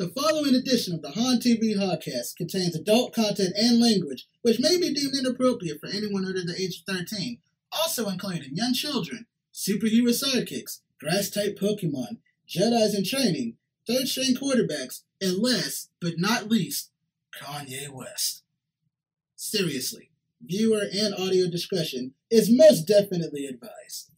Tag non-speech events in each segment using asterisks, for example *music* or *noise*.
The following edition of the Hond TV Podcast contains adult content and language which may be deemed inappropriate for anyone under the age of 13, also including young children, superhero sidekicks, grass type Pokemon, Jedi's in training, third string quarterbacks, and last but not least, Kanye West. Seriously, viewer and audio discretion is most definitely advised.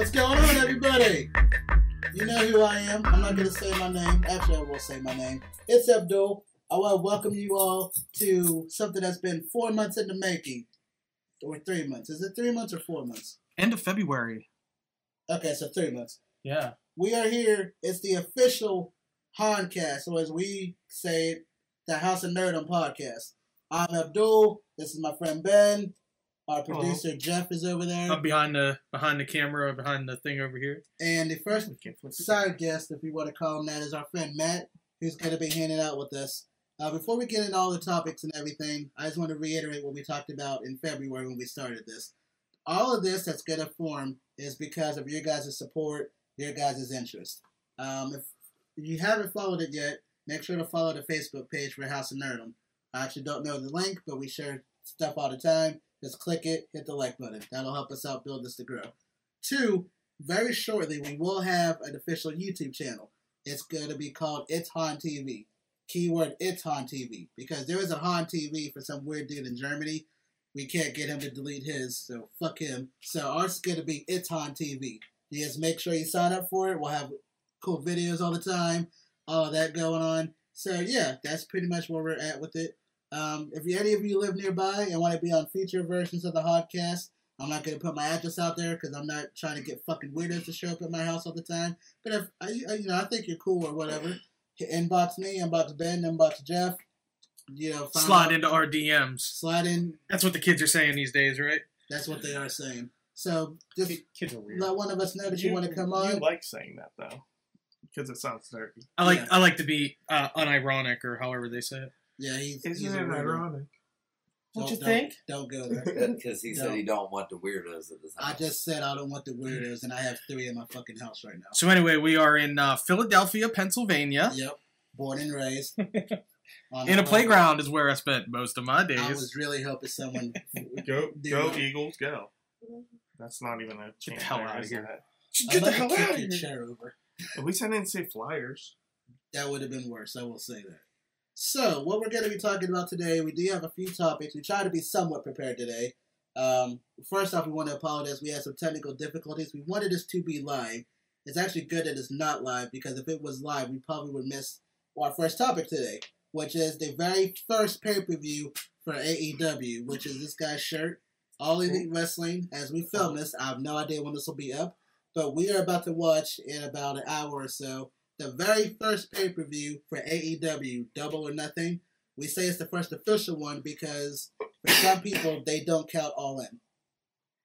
What's going on, everybody? You know who I am. I'm not going to say my name. Actually, I will say my name. It's Abdul. I want to welcome you all to something that's been four months in the making. Or three months. Is it three months or four months? End of February. Okay, so three months. Yeah. We are here. It's the official HONDcast, or as we say it, the House of Nerd-Dom podcast. I'm Abdul. This is my friend Ben. Our producer Jeff is over there. Up behind the behind the camera, behind the thing over here. And the first side guest, if you want to call him that, is our friend Matt, who's going to be hanging out with us. Uh, before we get into all the topics and everything, I just want to reiterate what we talked about in February when we started this. All of this that's going to form is because of your guys' support, your guys' interest. Um, if you haven't followed it yet, make sure to follow the Facebook page for House of Nerd-Dom. I actually don't know the link, but we share stuff all the time. Just click it, hit the like button. That'll help us out build this to grow. Two, very shortly, we will have an official YouTube channel. It's going to be called It's Hond TV. Keyword It's Hond TV. Because there is a Hond TV for some weird dude in Germany. We can't get him to delete his, so fuck him. So ours is going to be It's Hond TV. Just make sure you sign up for it. We'll have cool videos all the time, all that going on. So yeah, that's pretty much where we're at with it. Um, if any of you live nearby and want to be on future versions of the podcast, I'm not going to put my address out there because I'm not trying to get fucking weirdos to show up at my house all the time. But if I, you know, I think you're cool or whatever, inbox me, inbox Ben, inbox Jeff. You know, slide out, into our DMs. Slide in. That's what the kids are saying these days, right? That's what they are saying. So just kids are weird. let one of us know that you, you want to come on. You like saying that though, because it sounds dirty. I like yeah. I like to be uh, unironic or however they say it. Yeah, he's. Isn't he's it ironic? Don't, you don't, think? Don't go *laughs* there. Because he said he don't want the weirdos at his house. I just said I don't want the weirdos, and I have three in my fucking house right now. So anyway, we are in uh, Philadelphia, Pennsylvania. Yep, born and raised. *laughs* in a playground is where I spent most of my days. I was really hoping someone *laughs* go go Eagles go. That's not even a get the hell out of here. Get the hell out of here. Chair over. At least I didn't say Flyers. That would have been worse. I will say that. So, what we're going to be talking about today, we do have a few topics. We try to be somewhat prepared today. Um, first off, we want to apologize. We had some technical difficulties. We wanted this to be live. It's actually good that it's not live because if it was live, we probably would miss our first topic today, which is the very first pay per view for AEW, which is this guy's shirt. All Elite Wrestling. As we film this, I have no idea when this will be up, but we are about to watch in about an hour or so the very first pay per view for AEW, Double or Nothing. We say it's the first official one because for some people they don't count All In.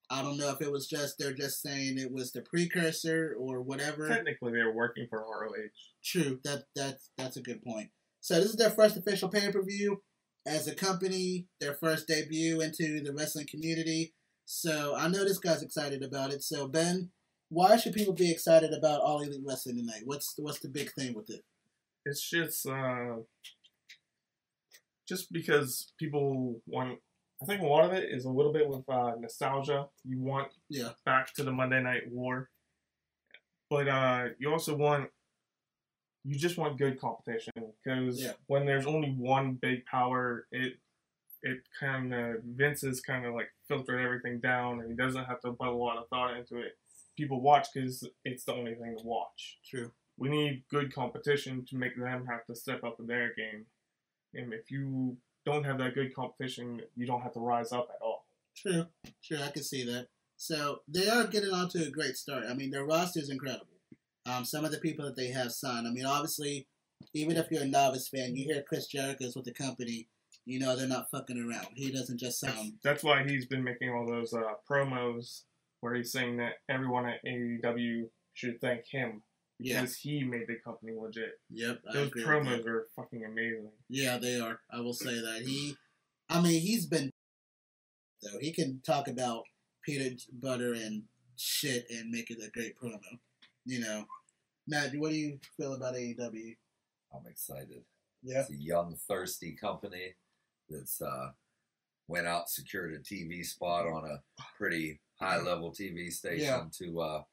I don't know if it was just they're just saying it was the precursor or whatever. Technically, they were working for ROH. True. That that's that's a good point. So this is their first official pay per view as a company, their first debut into the wrestling community. So I know this guy's excited about it. So Ben, why should people be excited about All Elite Wrestling tonight? What's what's the big thing with it? It's just uh, just because people want. I think a lot of it is a little bit with uh, nostalgia. You want yeah back to the Monday Night War, but uh, you also want you just want good competition because yeah. when there's only one big power, it it kind of Vince is kind of like filtered everything down, and he doesn't have to put a lot of thought into it people watch because it's the only thing to watch. True. We need good competition to make them have to step up in their game. And if you don't have that good competition, you don't have to rise up at all. True. True. I can see that. So they are getting on to a great start. I mean, their roster is incredible. Um, some of the people that they have signed. I mean, obviously, even if you're a novice fan, you hear Chris Jericho's with the company. You know they're not fucking around. He doesn't just sound. That's, that's why he's been making all those uh, promos where he's saying that everyone at AEW should thank him Yeah. because he made the company legit. Yep. I Those agree promos are fucking amazing. Yeah, they are. I will say that he. I mean, he's been though. He can talk about peanut butter and shit and make it a great promo. You know, Matt, what do you feel about AEW? I'm excited. Yeah. It's a young, thirsty company that's uh, went out, secured a TV spot on a pretty high level TV station Yeah. to uh,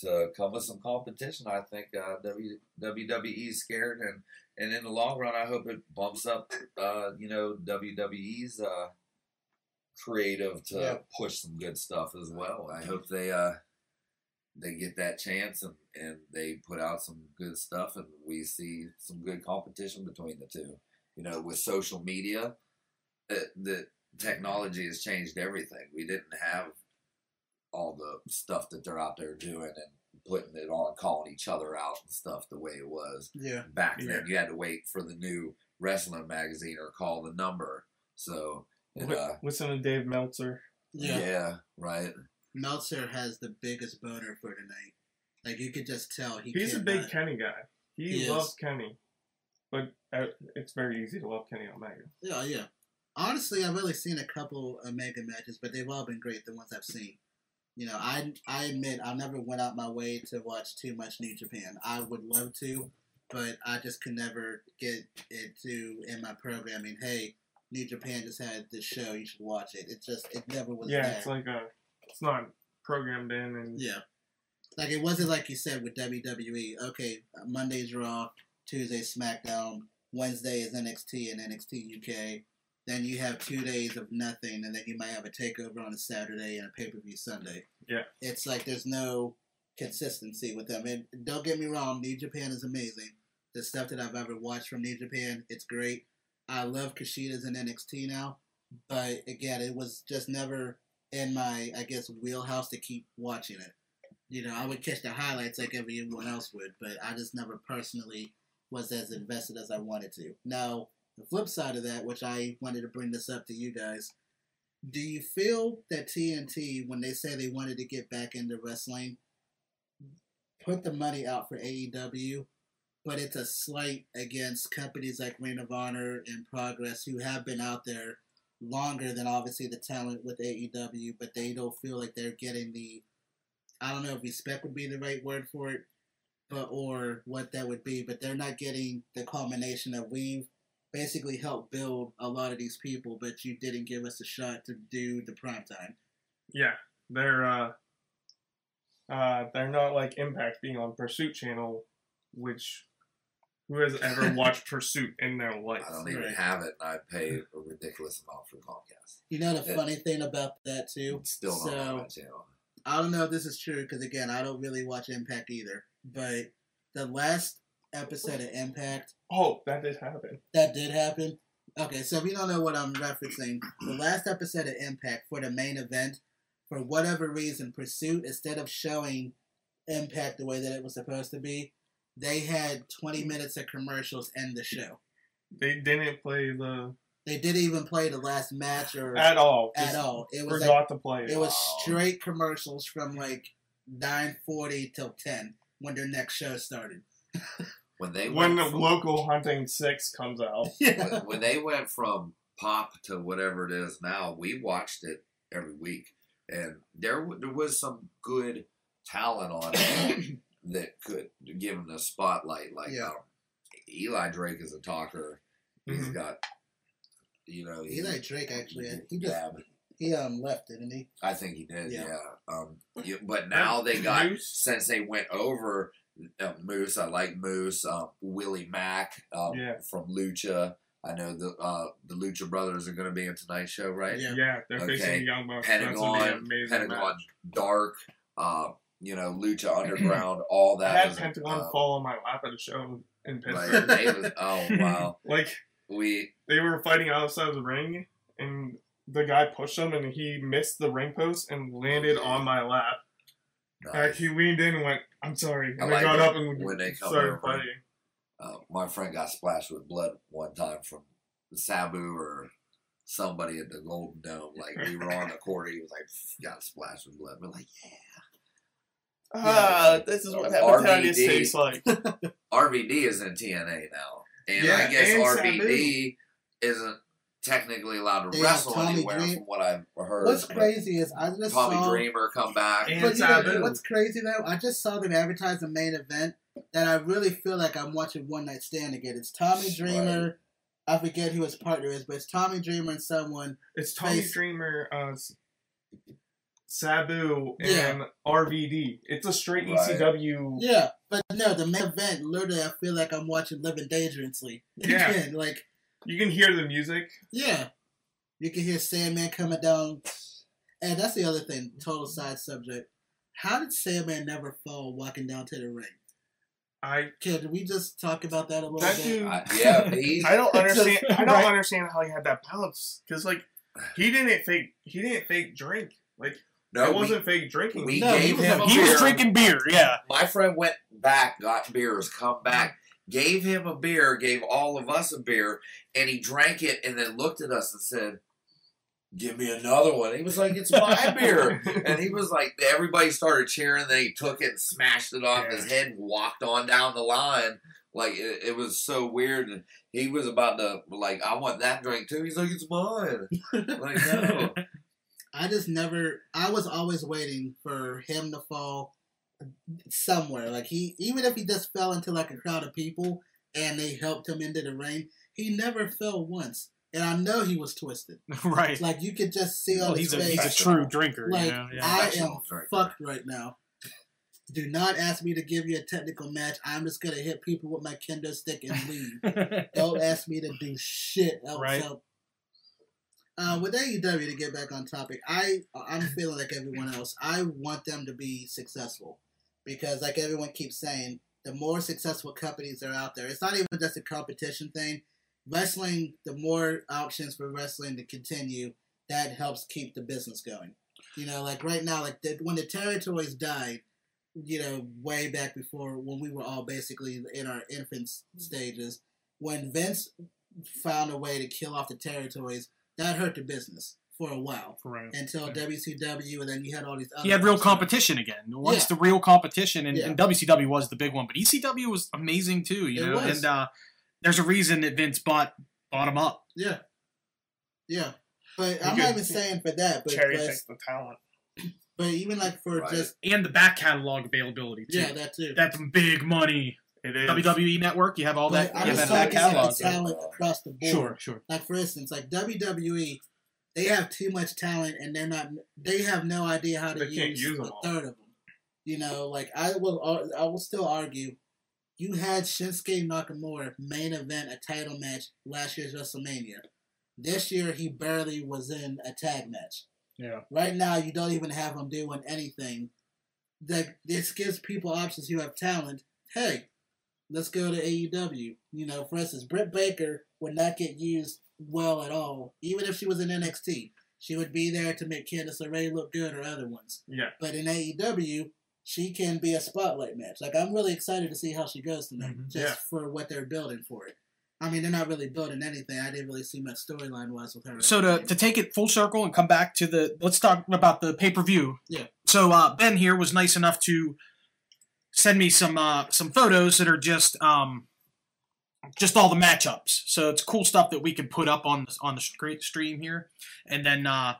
to come with some competition. I think uh, w, WWE's scared, and and in the long run, I hope it bumps up, uh, you know, WWE's uh, creative to Yeah. push some good stuff as well. I hope they uh, they get that chance and, and they put out some good stuff and we see some good competition between the two. You know, with social media, uh, the technology has changed everything. We didn't have all the stuff that they're out there doing and putting it on, calling each other out and stuff the way it was Yeah. back Yeah. then. You had to wait for the new wrestling magazine or call the number. So, it, Li- uh, Listen to Dave Meltzer. Yeah. yeah, right. Meltzer has the biggest boner for tonight. Like you could just tell he. He's a cannot- big Kenny guy. He, He is. loves Kenny, but uh, it's very easy to love Kenny Omega. Yeah, yeah. Honestly, I've only seen a couple Omega matches, but they've all been great. The ones I've seen. You know, I I admit I never went out my way to watch too much New Japan. I would love to, but I just could never get it to in my programming. Hey, New Japan just had this show. You should watch it. It just it never was yeah, there. it's like a, it's not programmed in, and Yeah. Like it wasn't like you said with WWE. Okay, Monday's Raw, Tuesday SmackDown, Wednesday is NXT and NXT UK. Then you have two days of nothing, and then you might have a takeover on a Saturday and a pay per view Sunday. Yeah. It's like there's no consistency with them. And don't get me wrong, New Japan is amazing. The stuff that I've ever watched from New Japan, it's great. I love Kushida's in NXT now, but again, it was just never in my, I guess, wheelhouse to keep watching it. You know, I would catch the highlights like everyone else would, but I just never personally was as invested as I wanted to. Now, the flip side of that, which I wanted to bring this up to you guys, do you feel that TNT, when they say they wanted to get back into wrestling, put the money out for AEW, but it's a slight against companies like Ring of Honor and Progress who have been out there longer than obviously the talent with AEW, but they don't feel like they're getting the I don't know if respect would be the right word for it, but or what that would be, but they're not getting the culmination of we've basically helped build a lot of these people, but you didn't give us a shot to do the prime time. yeah, they're uh, uh, they're not like Impact being on Pursuit Channel, which who has ever *laughs* watched Pursuit in their life? I don't even Right. have it, I pay a ridiculous amount for Comcast. You know the Yeah. funny thing about that too? Still not So- on my channel. I don't know if this is true because again, I don't really watch Impact either. But the last episode of Impact Oh, that did happen. that did happen. Okay, so if you don't know what I'm referencing, the last episode of Impact for the main event, for whatever reason, Pursuit instead of showing Impact the way that it was supposed to be, they had 20 minutes of commercials end the show. They didn't play the They didn't even play the last match or at all. at all. It was like, Forgot to play it. It was straight commercials from like nine forty till ten when their next show started. *laughs* When they when the from, local hunting six comes out. *laughs* Yeah. when, when they went from pop to whatever it is now, we watched it every week, and there there was some good talent on it *coughs* that could give them the spotlight. Like Yeah. um, Eli Drake is a talker. He's Mhm. got, you know, Eli Drake actually he just but he um left, didn't he? I think he did. Yeah. Yeah. Um, but now they got since they went over uh, Moose. I like Moose. Um, Willie Mack um, Yeah. from Lucha. I know the uh, the Lucha Brothers are going to be in tonight's show, right? Yeah. Yeah, they're Okay. facing the Young Bucks. That's gonna be an Pentagon, Pentagon match. Dark. Uh, you know, Lucha *clears throat* Underground. all that. I that. had was, Pentagon uh, fall on my lap at a show in Pittsburgh. they was, oh *laughs* wow, like we they were fighting outside of the ring, and the guy pushed him, and he missed the ring post and landed on my lap. Like nice. he leaned in and went, "I'm sorry," I they like got it up and when they come started over. fighting. uh, my friend got splashed with blood one time from Sabu or somebody at the Golden Dome. Like we were on the *laughs* court, he was like got splashed with blood. We're like, yeah. Ah, this is what hepatitis RVD. tastes like. *laughs* RVD is in TNA now, and Yeah, I guess and RVD isn't technically allowed to They wrestle Tommy anywhere, Dream- from what I've heard. What's crazy is I just Tommy saw. Dreamer come back. And But you know, Sabu. what's crazy though? I just saw them advertise the main event, and I really feel like I'm watching One Night Stand again. It's Tommy Dreamer. I forget who his partner is, but it's Tommy Dreamer and someone. It's Tommy Face- Dreamer, uh, S- Sabu, Yeah. and RVD. It's a straight Right. ECW. Yeah, but no, the main event. Literally, I feel like I'm watching Living Dangerously. Yeah. Again, like You can hear the music. yeah, you can hear Sandman coming down, and that's the other thing. Total side subject. How did Sandman never fall walking down to the ring? I Can we just talk about that a little that bit? dude. I, yeah, *laughs* he, I don't understand. I don't *laughs* Right. understand how he had that balance because, like, he didn't fake. He didn't fake drink. Like no, it wasn't fake drinking. we No, he gave was him a- a He beer. was drinking beer, yeah. My friend went back, got beers, come back, gave him a beer, gave all of us a beer, and he drank it and then looked at us and said, Give me another one. He was like, It's my *laughs* beer. And he was like, everybody started cheering. Then he took it and smashed it off Yeah. his head and walked on down the line. Like it, it was so weird. And he was about to like, I want that drink too. He's like, it's mine. Like no, *laughs* I just never. I was always waiting for him to fall somewhere. Like he, even if he just fell into like a crowd of people and they helped him into the ring, he never fell once. And I know he was twisted. *laughs* right. Like you could just see on Well, his he's a face. he's a true drinker. like you know? yeah. I am drinker. fucked right now. Do not ask me to give you a technical match. I'm just gonna hit people with my kendo stick and leave. *laughs* Don't ask me to do shit else. Right. So, uh, with AEW, to get back on topic, I I'm feeling like everyone else. I want them to be successful because, like everyone keeps saying, the more successful companies are out there. It's not even just a competition thing. Wrestling, the more options for wrestling to continue, that helps keep the business going. You know, like right now, like the, when the territories died, you know, way back before when we were all basically in our infant stages, when Vince found a way to kill off the territories, that hurt the business for a while right. until WCW, and then you had all these. Other He had real ones. competition again. Once Yeah. the real competition, and, Yeah. and WCW was the big one, but ECW was amazing too. You It know, was. and uh, there's a reason that Vince bought bought him up. Yeah, yeah, but I'm You not even saying for that, but cherry but, pick the talent. but even like for Right. just and the back catalog availability too. yeah, that too. That's big money. It is. WWE Network, you have all that. But I'm You have that back talking about catalog. the talent across the board. Sure, sure. Like for instance, like WWE, they have too much talent and they're not. They have no idea how to use, use a all. third of them. You know, like I will. I will still argue. You had Shinsuke Nakamura main event a title match last year's WrestleMania. This year he barely was in a tag match. Yeah. Right now you don't even have him doing anything. That this gives people options who have talent. Hey, let's go to AEW. You know, for instance, Britt Baker would not get used well at all, even if she was in NXT. She would be there to make Candice LeRae look good or other ones. Yeah. But in AEW, she can be a spotlight match. Like I'm really excited to see how she goes tonight, Mhm. just Yeah. for what they're building for it. I mean, they're not really building anything. I didn't really see much storyline wise with her. So to, to take it full circle and come back to the let's talk about the pay per view. Yeah. So uh, Ben here was nice enough to send me some uh, some photos that are just um just all the matchups. So it's cool stuff that we can put up on the, on the screen- stream here, and then uh,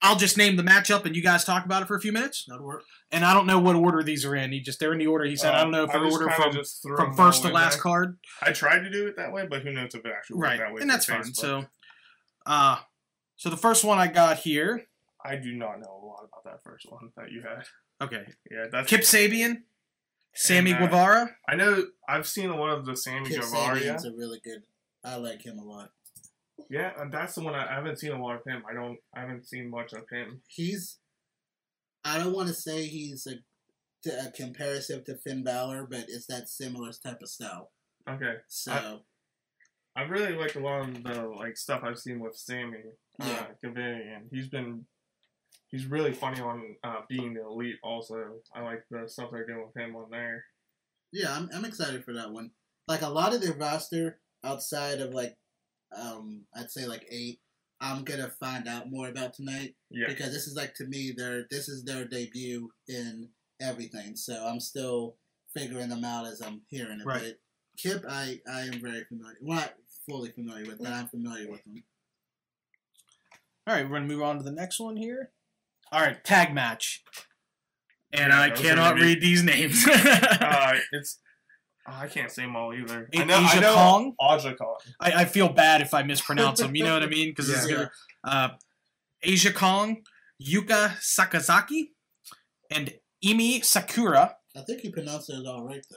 I'll just name the matchup and you guys talk about it for a few minutes. that'll work. And I don't know what order these are in. He just they're in the order he said. I don't know if Uh, order from from first to last there. card. I tried to do it that way, but who knows if it actually worked Right, that way. and that's fine. Facebook. So, uh, so the first one I got here. I do not know a lot about that first one that you had. Okay, Yeah, that's Kip Sabian, Sammy And, uh, Guevara. I know I've seen a lot of the Sammy Kip Guevara. Sabian's a really good. I like him a lot. Yeah, and that's the one I, I haven't seen a lot of him. I don't. I haven't seen much of him. He's. I don't want to say he's a, a comparison to Finn Balor, but it's that similar type of style. Okay, So I really like a lot of the like stuff I've seen with Sammy Yeah. uh, Guevara. He's been. He's really funny on uh, being the elite. Also, I like the stuff they're doing with him on there. yeah, I'm I'm excited for that one. Like a lot of the roster outside of like, um, I'd say like eight. I'm gonna find out more about tonight Yeah, because this is like to me their this is their debut in everything. So I'm still figuring them out as I'm hearing it. Right. But Kip, I I am very familiar. Well, not fully familiar with, but I'm familiar with them. All right, we're gonna move on to the next one here. All right, tag match, and Yeah, I cannot be- read these names. *laughs* uh, *laughs* it's oh, I can't say them all either. I A- know, I Asia know Kong? Aja Kong. I, I feel bad if I mispronounce them. You know what I *laughs* mean? Because this is Yeah. uh, Asia Kong, Yuka Sakazaki, and Emi Sakura I think he pronounced it all right though.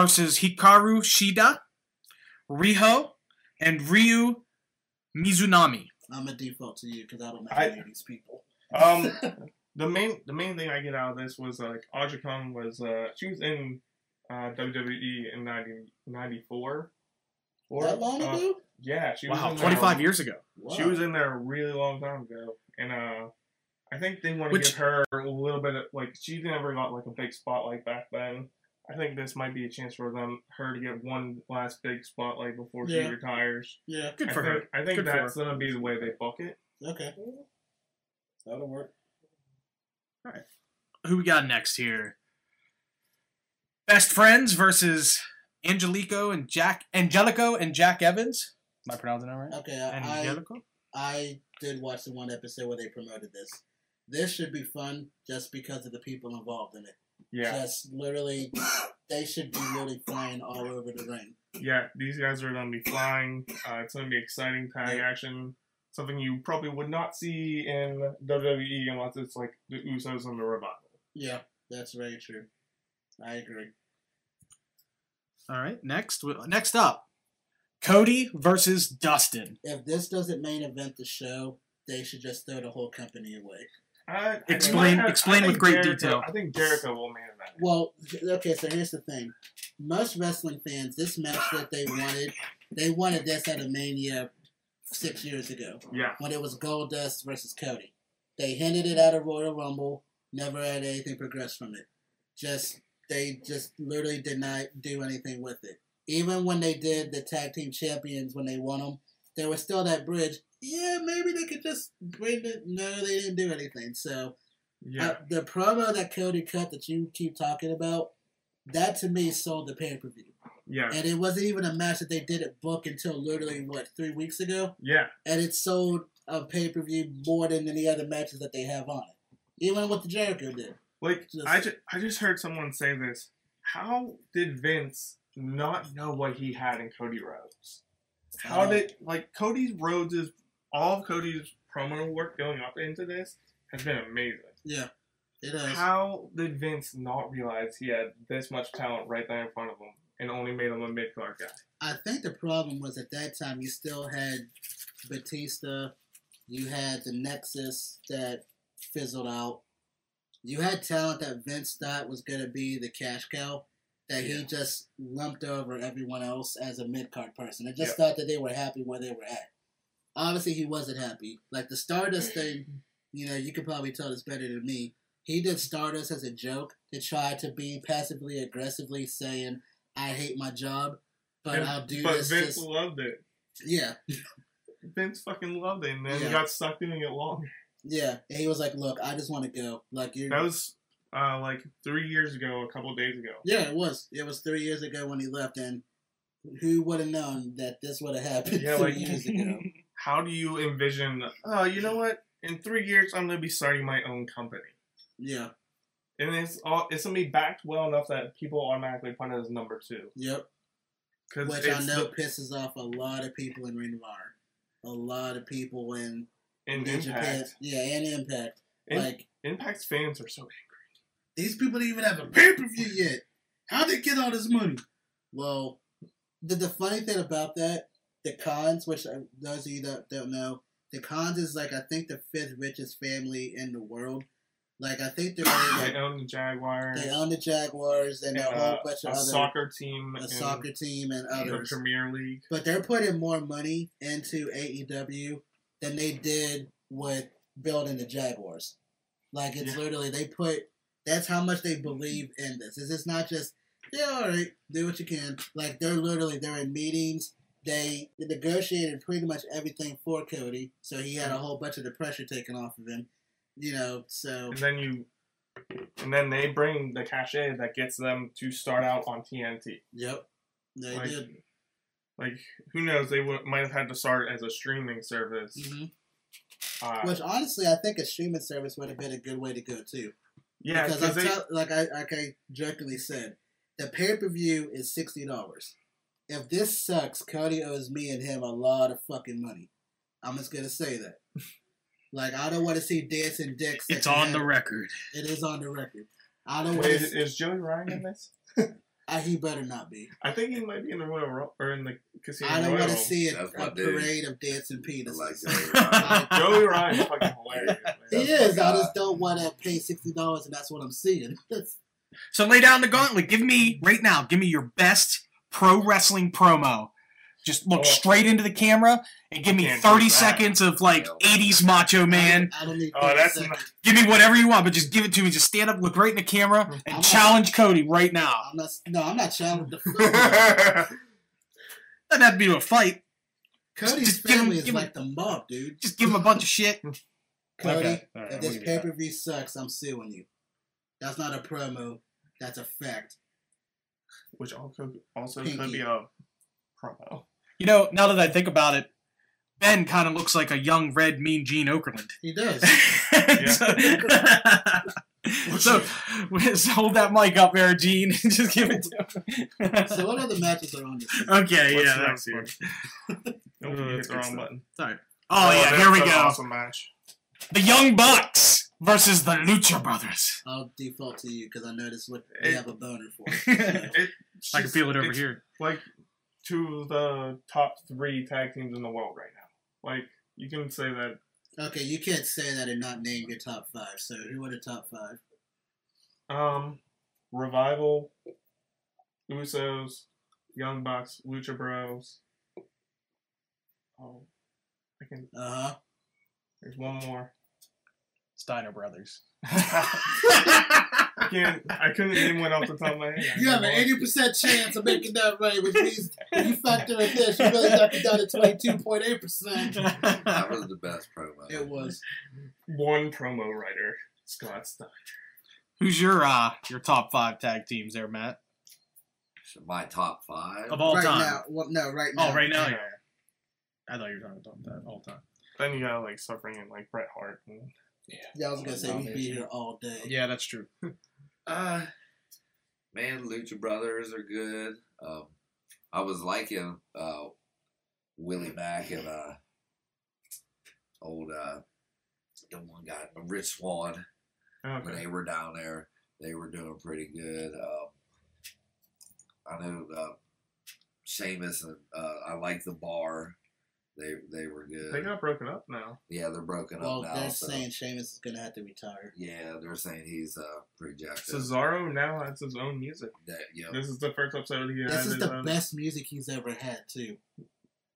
versus Hikaru Shida, Riho, and Ryo Mizunami. I'm a default to you because I don't know any of these people. Um, *laughs* the main the main thing I get out of this was like Aja Kong was uh she was in uh, WWE in 90, 94. Or, that long uh, ago? yeah, she was Wow, in 25 years ago. She Wow. was in there a really long time ago, and uh, I think they want to Which- give her a little bit of like she never got like a big spotlight back then. I think this might be a chance for them her to get one last big spotlight before Yeah. she retires. Yeah. Good I for her. think, I think Good that's gonna be the way they book it. Okay. That'll work. All right. Who we got next here? Best friends versus Angelico and Jack Angelico and Jack Evans. Am I pronouncing that right? Okay. I, I Angelico. I did watch the one episode where they promoted this. This should be fun just because of the people involved in it. Yeah, Just literally, they should be really flying all over the ring. yeah. These guys are gonna be flying. Uh, it's gonna be exciting tag action. Something you probably would not see in WWE unless it's like the Usos and the Revival. Yeah, that's very true. I agree. All right. Next, next up, Cody versus Dustin. If this doesn't main event the show, they should just throw the whole company away. I, Explain- I- I explain think with great Jericho- detail. I think Jericho will man that. Well, okay, so here's the thing. Most wrestling fans, this match that they wanted, they wanted this at a Mania six years ago Yeah, when it was Goldust versus Cody. They hinted it at a Royal Rumble, never had anything progress from it. Just they just literally did not do anything with it. Even when they did the tag team champions when they won them, there was still that bridge. Yeah, maybe they could just bring it. No, they didn't do anything. So yeah. uh, the promo that Cody cut that you keep talking about, that to me sold the pay per view. Yeah, And it wasn't even a match that they didn't book until literally what three weeks ago, yeah, and it sold a pay per view more than any other matches that they have on it. Even what the Jericho did. like Just- I just I just heard someone say this. How did Vince not know what he had in Cody Rhodes? How Uh, did like Cody Rhodes is all of Cody's promo work going up into this has been amazing. Yeah, it is. How did Vince not realize he had this much talent right there in front of him and only made him a mid card guy? I think the problem was at that time you still had Batista, you had the Nexus that fizzled out, you had talent that Vince thought was going to be the cash cow that he Yeah. just lumped over everyone else as a mid card person. I just Yeah. thought that they were happy where they were at. Obviously, he wasn't happy. Like the Stardust mm. thing, you know, you could probably tell this better than me. He did Stardust as a joke to try to be passively aggressively saying, "I hate my job, but And- I'll do but this." Vince just- loved it. yeah, Vince fucking loved it, and then Yeah. he got stuck doing it long. yeah. And he was like, "Look, I just want to go." Like you, That was uh, like three years ago, a couple of days ago. yeah, it was. It was three years ago when he left, and who would have known that this would have happened Yeah, *laughs* three like- years *laughs* ago? How do you envision? Oh, you know what? In three years, I'm gonna be starting my own company, Yeah. And it's all it's gonna be backed well enough that people automatically put it as number two. Yep. Which I know pisses off a lot of people in Ring of Honor. A lot of people in in Japan. Yeah, and Impact. In- like Impact's fans are so angry. these people didn't even have a pay per view yet. How'd they get all this money? Well, the, the funny thing about that, the Khans, which uh, those of you that don't know, the Khans is like I think the fifth richest family in the world. Like I think they're They like, own the Jaguars. they own the Jaguars and and, a whole bunch of other soccer team. a soccer team and the others. Premier League. But they're putting more money into AEW than they did with building the Jaguars. Like it's Yeah. literally they put that's how much they believe in this. Is It's not just yeah, all right, do what you can. Like they're literally they're in meetings. They negotiated pretty much everything for Cody, so he had a whole bunch of the pressure taken off of him. You know, so And then you and then they bring the cachet that gets them to start out on TNT. Yep. They Like, did. like who knows? They would, might have had to start as a streaming service. hmm Uh, Which honestly, I think a streaming service would have been a good way to go too. yeah, because they tell, like I like I jokingly said, the pay per view is sixty dollars. If this sucks, Cody owes me and him a lot of fucking money. I'm just gonna say that. Like I don't want to see dancing dicks. It's can on the record. It is on the record. I don't Wait, want is, to. is Joey Ryan in this? Ah, he better not be. I think he might be in the Royal Ru- or in the Casino I don't want to see a, That's a dude. parade of dancing I penises. like that. Joey *laughs* Ryan's fucking hilarious. Man. *laughs* he That's is. my I just don't want to pay sixty dollars, and that's what I'm seeing. *laughs* So lay down the gauntlet. Give me right now. Give me your best pro wrestling promo. Just look Oh. straight into the camera and give me 30 seconds of like 80s Macho Man. I don't need. Oh, that's seconds. Give me whatever you want, but just give it to me. Just stand up, look right in the camera, and I'm challenge Cody right now. I'm not. No, I'm not challenging the. *laughs* Doesn't have to be a fight. Cody's Just give him- family is give him- like the mob, dude. Just give him a bunch of shit. *laughs* *laughs* Cody, Okay. All right, if this give pay per view sucks, I'm suing you. That's not a promo. That's a fact. Which also also Pinky. could be a promo. You know, now that I think about it, Ben kind of looks like a young red mean Gene Okerlund. He does. *laughs* *laughs* so, so hold that mic up there, Gene. Just give it to him. so what other matches are on this? Okay, What's yeah, that's next here. *laughs* one? Nope, Oh, that's the wrong stuff. button. Sorry. Oh, yeah, here we go. Awesome match. The Young Bucks versus the Lucha Brothers. I'll default to you because I know this is what they have a boner for. I can feel it over here. Like two of the top three tag teams in the world right now. Like you can say that Okay, you can't say that and not name your top five. So who are the top five? um, Revival, Usos, Young Bucks, Lucha Bros. Oh, I can. Uh huh. There's one more. Steiner Brothers. *laughs* *laughs* I can't. I couldn't name one off the top of my head. You have an eighty percent chance of making that right, which means if you factor in this, you really got it down to twenty two point eight percent. That was the best promo. It was. one promo writer, Scott Steiner. Who's your uh your top five tag teams there, Matt? My top five. Of all right time. now. Well, no, right now. Oh, right now. Yeah. I thought you were talking about that all time. Then you got like suffering and like Bret Hart. And, Yeah, I was gonna say we'd be here all day. Yeah, that's true. *laughs* Uh, man, Lucha Brothers are good. Um, I was liking uh, Willie Mack and uh, old uh, the one guy, Rich Swann. When they were down there, they were doing pretty good. Um, I know uh, Sheamus and uh, I like the Bar. They they were good. They got broken up now. yeah, they're broken Well, up now. they're so- saying Sheamus is gonna have to retire. yeah, they're saying he's uh, pretty jacked up. Cesaro now has his own music. That, yeah, This is the first episode he has. This is the own. best music he's ever had too.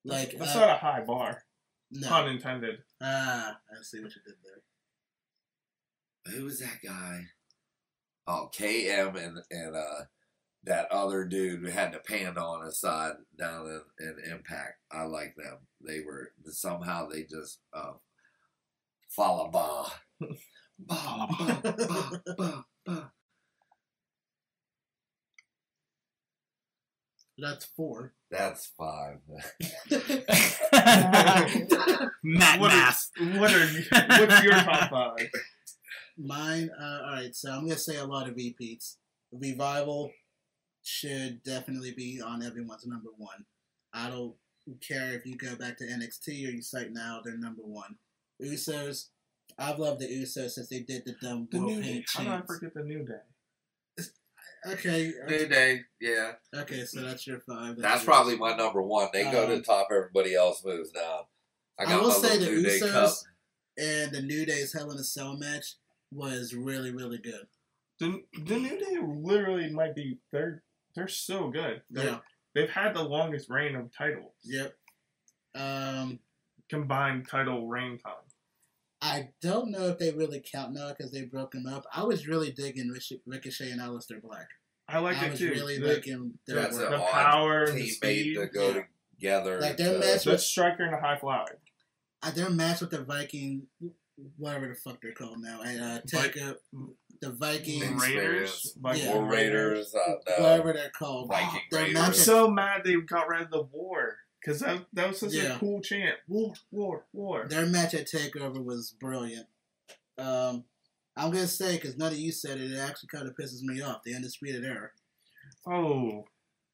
Like That's uh, not a high bar. no. Pun intended. Ah, I see what you did there. who was that guy? Oh, KM and and uh, that other dude who had the panda on his side down in, in Impact. I like them. They were somehow they just uh, follow ba. *laughs* Ba, ba, ba, ba, ba. That's four. That's five. *laughs* Matt What Math. is- what are you, what's your top five? *laughs* Mine. Uh, all right, so I'm gonna say a lot of repeats. Revival should definitely be on everyone's number one. I don't care if you go back to NXT or you cite now, they're number one. Usos. I've loved the Usos since they did the dumb The world new day. paint How did I forget the new day? Okay, New Day, yeah. okay, so that's your five. That's yours. probably my number one. They go to Um, the top, everybody else moves down. I will my say little the New Day Usos and the New Day's Hell in a Cell match was really, really good. The, the new day literally might be they're they're so good. They're, Yeah. They've had the longest reign of titles. Yep. Um, Combined title reign time. I don't know if they really count now because they broke them up. I was really digging Rish- Ricochet and Aleister Black. I like I it was too. really the, liking their That's work. the power and the speed. made to go together. Like, their to- match the striker and the high flyer. Uh, their match with the Viking, whatever the fuck they're called now, and uh, Vi- Taker, the Vikings, Raiders. Raiders, like Yeah. War Raiders, uh, no. whatever they're called. Viking Their Raiders. I'm so mad they got rid of the war because that that was such Yeah. a cool chant. War, war, war. Their match at Takeover was brilliant. Um, I'm gonna say because none of you said it, it actually kind of pisses me off. The undisputed era. Oh,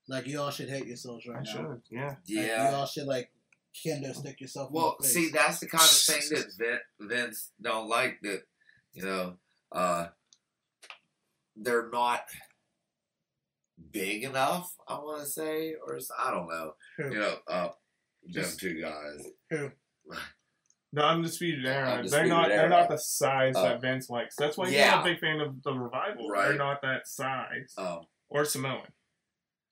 Like you all should hate yourselves right I now. should. Yeah. Like, Yeah. you all should like kendo stick yourself. in Well, the face. see, that's the kind of thing that *laughs* Vince don't like. That you know, uh, they're not big enough. I want to say, or I don't know. Who? You know, uh, them Just- two guys. Who? *sighs* The undisputed era. Undisputed they're not. Era. They're not the size Uh, that Vince likes. That's why he's yeah. not a big fan of the revival. Right. They're not that size. Um, or Samoan.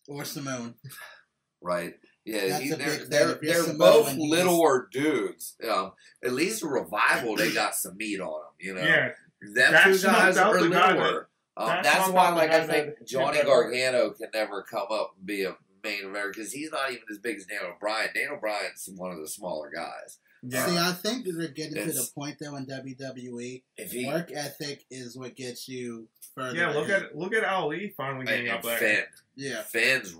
or Simone. *sighs* right. Yeah, he- they're big they're, If you're they're both he's- littler dudes. Um, at least the revival, they got some meat on them. You know, Yeah. them That two snuffed guys out are the guy littler. Um, that that's why, like, I think Johnny hit that hard. Gargano can never come up and be a main eventer because he's not even as big as Daniel Bryan. Daniel Bryan's one of the smaller guys. Yeah. See, I think that they're getting to the point though in WWE. If he Work ethic is what gets you further. yeah. Look ahead. at look at Ali finally getting up there. Finn, yeah. Finn's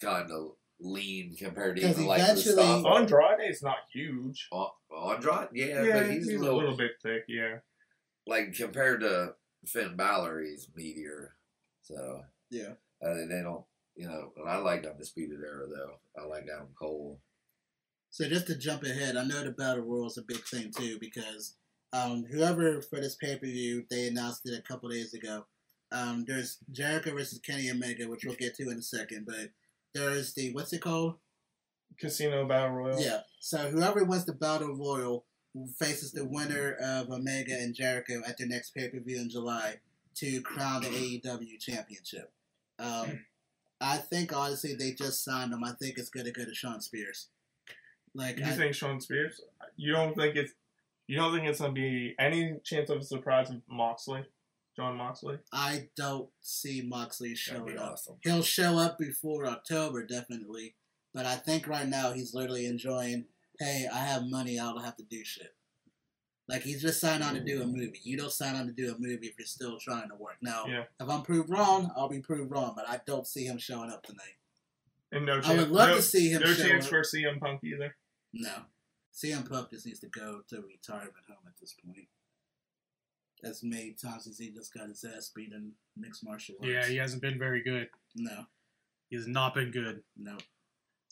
kind of lean compared to 'Cause even like eventually- Mustafa. Andrade's not huge. An- Andrade, yeah, Yeah, but he's, a little, bit thick. Yeah. like compared to Finn Balor, he's meteor. So Yeah. uh, they don't, you know. And I like Undisputed Era though. I like Adam Cole. So just to jump ahead, I know the battle royal is a big thing too because um, whoever for this pay per view they announced it a couple days ago. Um, there's Jericho versus Kenny Omega, which we'll get to in a second, but there's the what's it called? Casino Battle Royal. Yeah. So whoever wins the battle royal faces the winner of Omega and Jericho at their next pay per view in July to crown the AEW championship. Um, I think honestly they just signed him. I think it's gonna go to Shawn Spears. Like You I, think Shawn Spears? You don't think it's you don't think it's gonna be any chance of a surprise of Moxley, Jon Moxley? I don't see Moxley showing up. awesome. He'll show up before October, definitely. But I think right now he's literally enjoying, hey, I have money, I don't have to do shit. Like he's just signed on to do a mm. movie. You don't sign on to do a movie if you're still trying to work. Now, Yeah. if I'm proved wrong, I'll be proved wrong, but I don't see him showing up tonight. And no chance. I would love no, to see him No show chance up. for CM Punk either. No. CM Punk just needs to go to retirement home at this point. As many times as he just got his ass beat in mixed martial arts. Yeah, he hasn't been very good. No, He has not been good. no.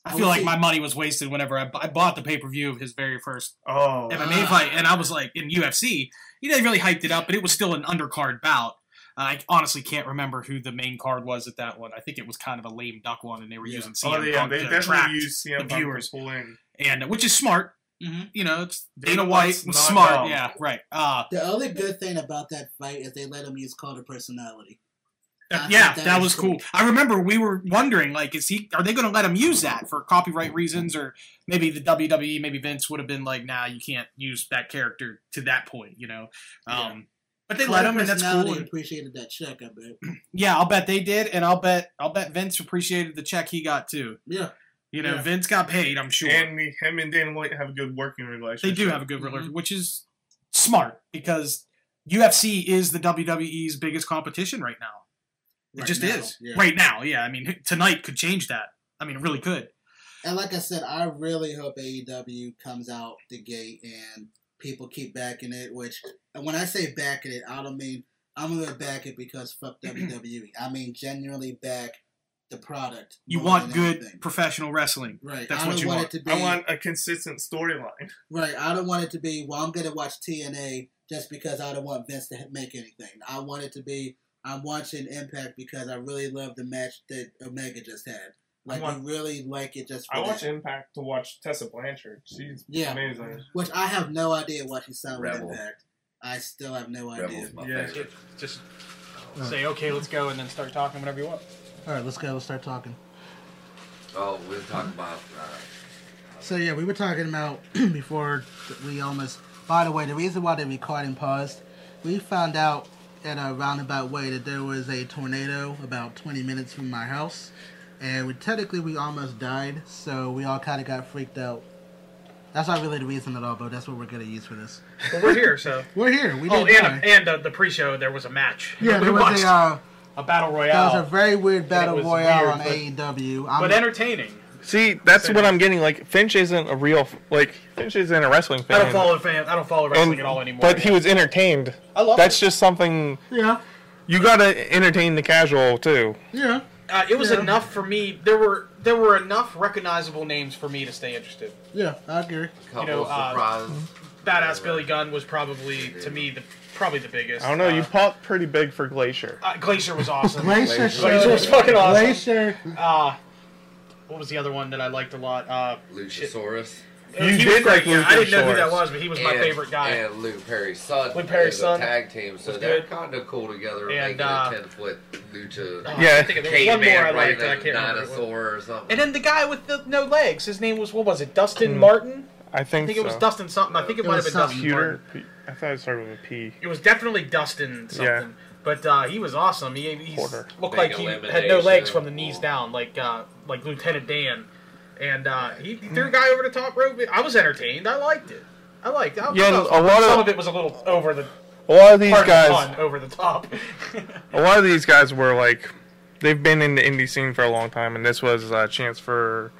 I I feel like see- my money was wasted whenever I, I bought the pay per view of his very first Oh, MMA Ah. fight, and I was like in UFC. He didn't really hyped it up, but it was still an undercard bout. I honestly can't remember who the main card was at that one. I think it was kind of a lame duck one, and they were Yeah. using CM oh yeah, Punk they to definitely attract use CM the Punk viewers. to pull in. and which is smart. Mm-hmm. You know, it's Dana Dana White was smart. dumb. Yeah, right. Uh, The only good thing about that fight is they let him use cult of personality. I yeah, that, that was is cool. cool. I remember we were wondering, like, is he? Are they going to let him use that for copyright reasons, or maybe the WWE, maybe Vince would have been like, nah, you can't use that character to that point, you know? Um, But they Cult let him, and that's Personality cool. and- appreciated that check, I bet. *clears throat* Yeah, I'll bet they did, and I'll bet I'll bet Vince appreciated the check he got too. Yeah. You know, Yeah. Vince got paid. I'm sure And we- him and Dana White have a good working relationship. they do have a good Mhm. relationship, which is smart because UFC is the WWE's biggest competition right now. It Right just now, is yeah. right now. Yeah, I mean tonight could change that. I mean, it really could. And like I said, I really hope AEW comes out the gate and people keep backing it. Which, and when I say backing it, I don't mean I'm gonna back it because fuck *clears throat* WWE. I mean genuinely back the product. You want good anything. professional wrestling. Right. that's I what don't you want, want. it to be. I want a consistent storyline. *laughs* Right. I don't want it to be, well, I'm going to watch TNA just because I don't want Vince to make anything. I want it to be, I'm watching Impact because I really love the match that Omega just had. Like, I I really like it just for I watch. Impact to watch Tessa Blanchard. She's Yeah. amazing. Which I have no idea what she signed with Impact. I still have no idea. Rebel's my Yeah. favorite. Just say okay, let's go, and then start talking whenever you want. All right, let's go. Let's start talking. Oh, we we're talking about. Uh, So, yeah, we were talking about *clears throat* before we almost. By the way, the reason why the recording paused, we found out in a roundabout way that there was a tornado about 20 minutes from my house. And we technically we almost died, so we all kind of got freaked out. That's not really the reason at all, but that's what we're gonna use for this. Well, we're here, so. *laughs* We're here. We Oh, and, and uh, the pre-show, there was a match. yeah, we there *laughs* was a uh, a battle royale. that was a very weird battle royale weird, on but- AEW. I'm, but entertaining. See, that's what I'm getting. Like Finch isn't a real like Finch isn't a wrestling fan. I don't follow fan. I don't follow wrestling and- at all anymore. But he was entertained. I love That's it. just something yeah, you gotta entertain the casual too. yeah, Uh, it was Yeah. enough for me. There were there were enough recognizable names for me to stay interested. yeah. I agree. Couple know, of uh, surprises. Badass Billy Gunn was probably to me the probably the biggest. I don't know. Uh, you popped pretty big for Glacier. uh, Glacier was awesome. Glacier, Glacier Glacier was fucking awesome. Glacier. Uh, what was the other one that I liked a lot? Uh, Luchasaurus. You he was did like yeah, I didn't know who that was, but he was my and, favorite guy. And Luke Perry's son. Luke Perry's is son a tag team, so they're kind of cool together, And, uh, a ten foot lucha Oh, Yeah. I think there was one more caveman I riding liked. I a can't remember. what it was. dinosaur or something. And then the guy with the no legs. His name was what was it? Dustin Hmm. Martin. I I think, think so. it was Dustin something. I think it, It might have been Dustin something. Martin. Pewter. P- I thought it started with a P. It was definitely Dustin something. Yeah. But uh, he was awesome. He he's, looked like he had no legs from the knees down, like uh, like Lieutenant Dan. And uh, he, he threw a guy over the top rope. I was entertained. I liked it. I liked it. I Yeah, thought a lot some of- of it was a little over the A lot of these guys, pun, over the top. *laughs* a lot of these guys were like, they've been in the indie scene for a long time, and this was a chance for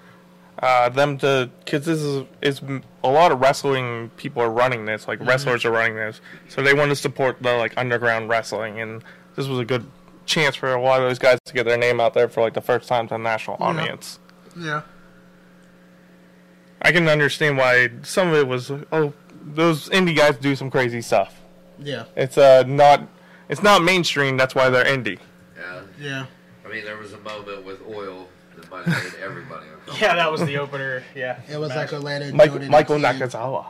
uh, them to, because this is is a lot of wrestling people are running this, like wrestlers are running this, so they want to support the like underground wrestling, and this was a good chance for a lot of those guys to get their name out there for like the first time to a national Yeah. audience. Yeah, I can understand why some of it was, oh, those indie guys do some crazy stuff. yeah, It's uh not, it's not mainstream. That's why they're indie. yeah, yeah. I mean, there was a moment with oil that might made everybody uncomfortable. *laughs* yeah, that was the opener. Yeah, It was like Orlando Mike, Jordan Michael. Nakazawa.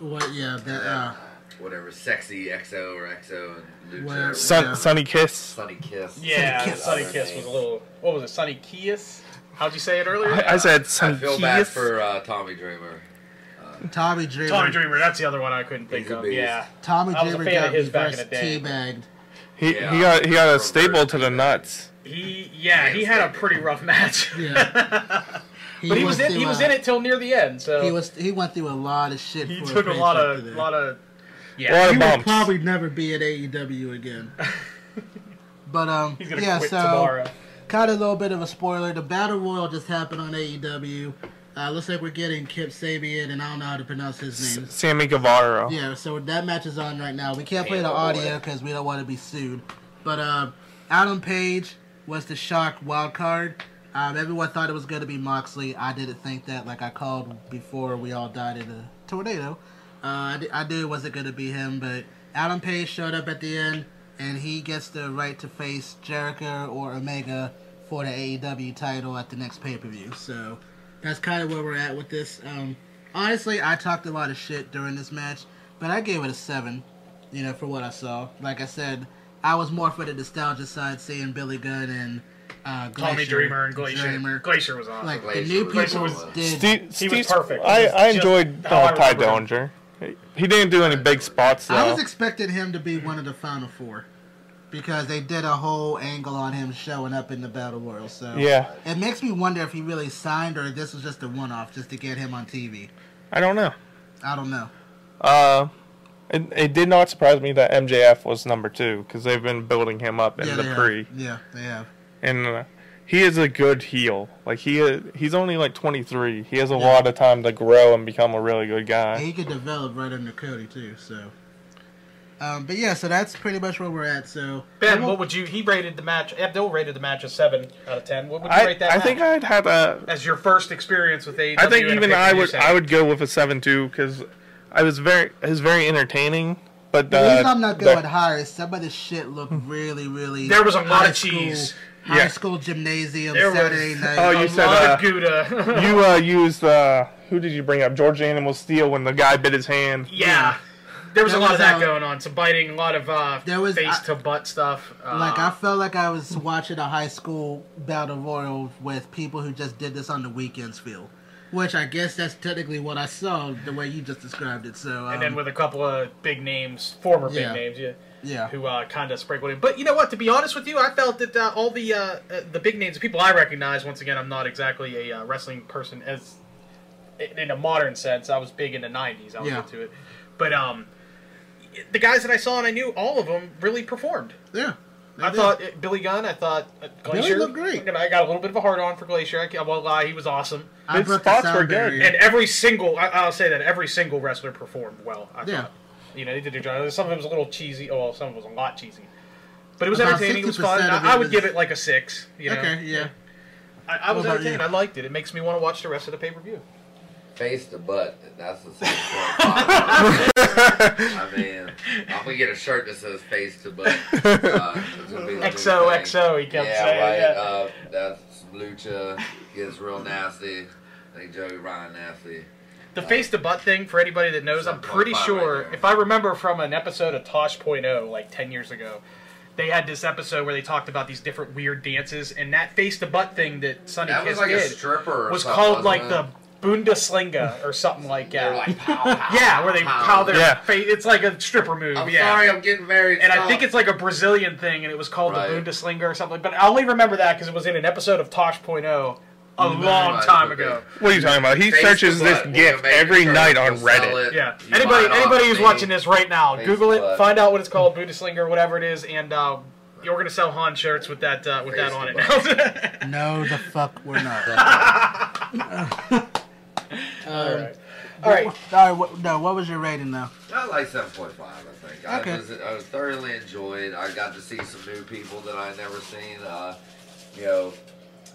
What? Yeah, that. Uh, Whatever, sexy XO or XO and Lucha. Sun, Sonny Kiss. Sonny Kiss. yeah. Kiss. Sonny Kiss was a little. What was it? Sonny Kiss. How'd you say it earlier? I, I said I Sunny feel bad for uh, Tommy Dreamer. Tommy Dreamer. Tommy Dreamer. That's the other one I couldn't think of. beast. Yeah. Tommy I was a Dreamer fan got of his back in reverse the day. teabagged. he, Yeah. he got he got a staple to the teabag. nuts. He yeah he had a pretty rough match. Yeah. *laughs* but he was in through, he was in it till near the end. So He was. He went through a lot of shit. he for took a paycheck lot of today. lot of A yeah. lot He of will probably never be at AEW again. *laughs* but um, He's gonna yeah. quit So tomorrow. kind of a little bit of a spoiler. The battle royal just happened on AEW. Uh, looks like we're getting Kip Sabian, and I don't know how to pronounce his name. Sammy Guevara. Yeah, so that match is on right now. We can't play the boy. audio because we don't want to be sued. But uh, Adam Page was the shock wild card. Um, everyone thought it was going to be Moxley. I didn't think that. Like I called before we all died in a tornado. Uh, I, knew it wasn't going to be him, but Adam Page showed up at the end, and he gets the right to face Jericho or Omega for the AEW title at the next pay per view. So that's kind of where we're at with this. Um, honestly, I talked a lot of shit during this match, but I gave it a seven. You know, for what I saw. Like I said, I was more for the nostalgia side, seeing Billy Gunn and uh, Glacier, Tommy Dreamer and Glacier. Dreamer. Glacier was awesome. Like Glacier the new was people was- did. Steve, He was perfect. I, I enjoyed how I uh, Tye remember him. Dillinger. He- He didn't do any big spots though. I was expecting him to be one of the final four because they did a whole angle on him showing up in the battle royal. So yeah, it makes me wonder if he really signed or this was just a one-off just to get him on TV. I don't know. I don't know. Uh, it, it did not surprise me that MJF was number two because they've been building him up in yeah, the pre, Have. Yeah, they have. and uh, he is a good heel. Like he is, he's only like 23. He has a Yeah. lot of time to grow and become a really good guy. And he could develop right under Cody too. So, um, but yeah, so that's pretty much where we're at. So Ben, what would you? He rated the match. Abdul rated the match a seven out of ten. What would you I, rate that? I match? think I'd have a. as your first experience with AEW. I think even I would. I would go with a seven two because I was very it was very entertaining. But the uh, reason I'm not the- going higher is some of the shit looked really, really. There was a lot of cheese. School, high Yeah. school gymnasium There was- Saturday *laughs* night. Oh, a you said, lot uh, of Gouda. you *laughs* uh, used uh, who did you bring up? George Animal Steele when the guy bit his hand. yeah. There was There a lot was, of that uh, going on. Some biting, a lot of uh, There was- face I- to butt stuff. Uh, Like I felt like I was watching a high school battle royal with people who just did this on the weekends. Feel, which I guess that's technically what I saw the way you just described it. So, um, and then with a couple of big names, former big names, yeah, yeah, who uh, kind of sprinkled in. But you know what? To be honest with you, I felt that uh, all the uh, uh, the big names, the people I recognize. Once again, I'm not exactly a uh, wrestling person as in in a modern sense. I was big in the '90s. I was Yeah. into it, but um, the guys that I saw and I knew all of them really performed. Yeah. I They thought uh, Billy Gunn. I thought uh, Billy Glacier looked great. And I got a little bit of a hard on for Glacier. I, can't- I won't lie, he was awesome. I His broke spots were good. barrier. And every single, I, I'll say that every single wrestler performed well. I Yeah. thought. You know, they did their job. Some of it was a little cheesy. Oh, well, some of it was a lot cheesy. But it was About entertaining. It was fun. I, I would was- give it like a six. You know? Okay, yeah. I, I was entertained. you? I liked it. It makes me want to watch the rest of the pay per view. Face to butt. That's the same point. *laughs* I mean, I'm gonna get a shirt that says face to butt. Uh, it's gonna be the new XO, he kept yeah, saying. right. yeah. Uh, that's Lucha gets real nasty. I think Joey Ryan nasty. The face to butt thing, for anybody that knows, I'm pretty sure, right if I remember from an episode of Tosh.0, like 10 years ago, they had this episode where they talked about these different weird dances, and that face to butt thing that Sunny That Kiss was like a did stripper. Or was something, called like it? the Bundesliga or something like They're that. like pow, pow, *laughs* yeah, where they pow. pow their Yeah. face. It's like a stripper move. I'm yeah. sorry, I'm getting married. And I think it's like a Brazilian thing, and it was called Right. the Bundeslinga or something. But I only remember that because it was in an episode of Tosh.0 a long time ago. What are you talking about? He Face searches this butt. We'll GIF every night on Reddit. it. Yeah. You Anybody buy it off anybody who's me. watching this right now, Face Google it, butt. find out what it's called, Bundesliga or whatever it is, and uh, you're gonna sell Han shirts with that uh, with Face that on to it. *laughs* No, the fuck we're not. *laughs* All Um, right. All right. All right. What, no, what was your rating though? I like seven point five. I think Okay. I was I was thoroughly enjoyed. I got to see some new people that I never seen. Uh, you know,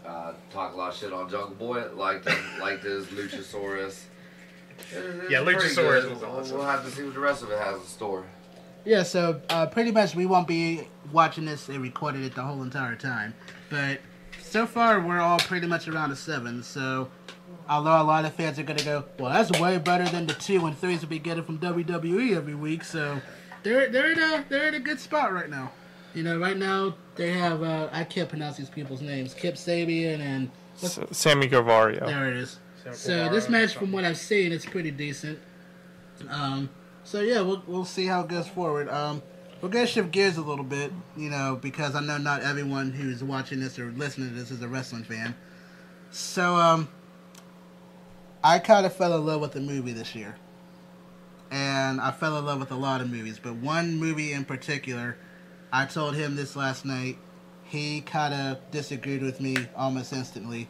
uh, talk a lot of shit on Jungle Boy. Liked him. *laughs* liked his Luchasaurus. It- it's Yeah, pretty Luchasaurus good. was We'll- awesome. We'll have to see what the rest of it has in store. Yeah, so uh, pretty much we won't be watching this and recording it the whole entire time. But so far, we're all pretty much around a seven. So, although a lot of fans are going to go, well, that's way better than the two and threes we be getting from WWE every week. So, they're they're in a they're in a good spot right now. You know, right now they have uh, I can't pronounce these people's names, Kip Sabian and S- Sammy Carvario. there it is. So this match, from what I've seen, it's pretty decent. Um, so yeah, we'll we'll see how it goes forward. Um, we're gonna shift gears a little bit, you know, because I know not everyone who's watching this or listening to this is a wrestling fan. So um, I kind of fell in love with the movie this year, and I fell in love with a lot of movies, but one movie in particular, I told him this last night. He kind of disagreed with me almost instantly.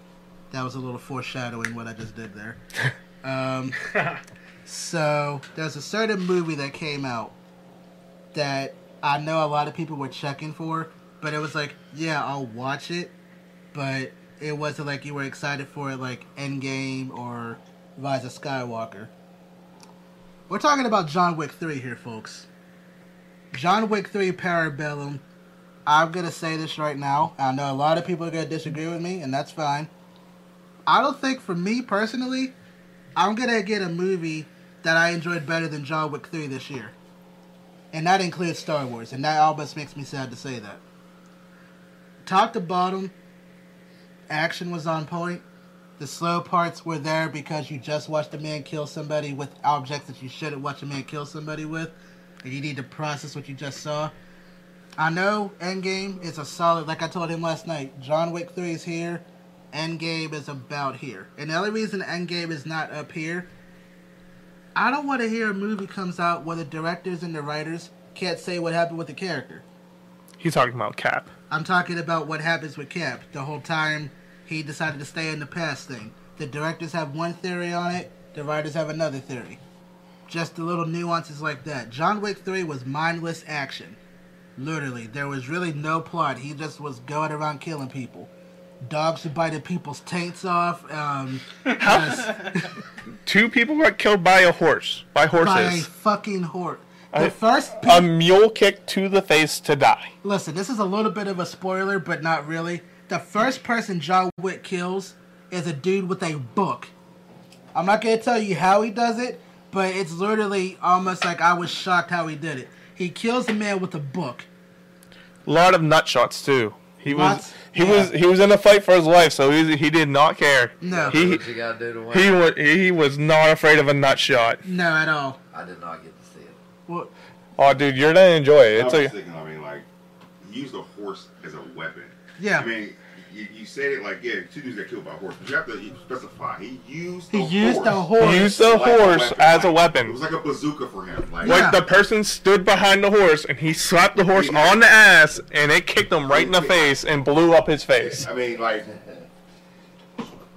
That was a little foreshadowing what I just did there. *laughs* Um, so there's a certain movie that came out that I know a lot of people were checking for, but it was like, yeah, I'll watch it, but it wasn't like you were excited for it like Endgame or Rise of Skywalker. We're talking about John Wick 3 here, folks. John Wick 3 Parabellum. I'm gonna say this right now. I know a lot of people are gonna disagree with me, and that's fine. I don't think for me personally, I'm gonna get a movie that I enjoyed better than John Wick 3 this year. And that includes Star Wars, and that almost makes me sad to say that. Top to bottom, action was on point. The slow parts were there because you just watched a man kill somebody with objects that you shouldn't watch a man kill somebody with. And you need to process what you just saw. I know Endgame is a solid, like I told him last night, John Wick 3 is here. Endgame is about here. And the only reason Endgame is not up here, I don't want to hear a movie comes out where the directors and the writers can't say what happened with the character. He's talking about Cap. I'm talking about what happens with Cap the whole time he decided to stay in the past thing. The directors have one theory on it, the writers have another theory. Just the little nuances like that. John Wick 3 was mindless action. Literally, there was really no plot. He just was going around killing people. Dogs were biting people's taints off. Um, *laughs* Two people got killed by a horse. By horses. by a fucking horse. The I- first A mule kick to the face to die. Listen, this is a little bit of a spoiler, but not really. The first person John Wick kills is a dude with a book. I'm not gonna tell you how he does it, but it's literally almost like I was shocked how he did it. He kills a man with a book. A lot of nut shots too. He was Lots? he Yeah. was he was in a fight for his life, so he he did not care. No. He what you gotta do to win. he was he was not afraid of a nut shot. No, at all. I did not get to see it. Well, Oh, dude, you're gonna enjoy it. I It's was a thinking, I mean, like, use the horse as a weapon. Yeah. I mean, you, you said it like yeah, two dudes got killed by a horse, but you have to specify. He used the He used horse. the horse. He used the like a horse weapon, as a weapon. It was like a bazooka for him. Like, Yeah. Like the person stood behind the horse and he slapped the horse Yeah. on the ass and it kicked him right in the face and blew up his face. I mean, like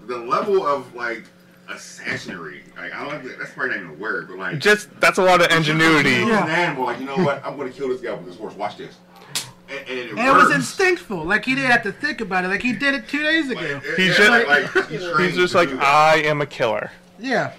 the level of like assassinary. Like, I don't. Like, that's probably not even a word, but like Just that's a lot of ingenuity. was Yeah. an animal. Like, you know what? I'm going to kill this guy with this horse. Watch this. And, and it, And it was works. instinctful. Like he didn't have to think about it. Like he did it two days ago. Like, He's yeah, just- like, like, he's, He's just like, that. I am a killer. Yeah.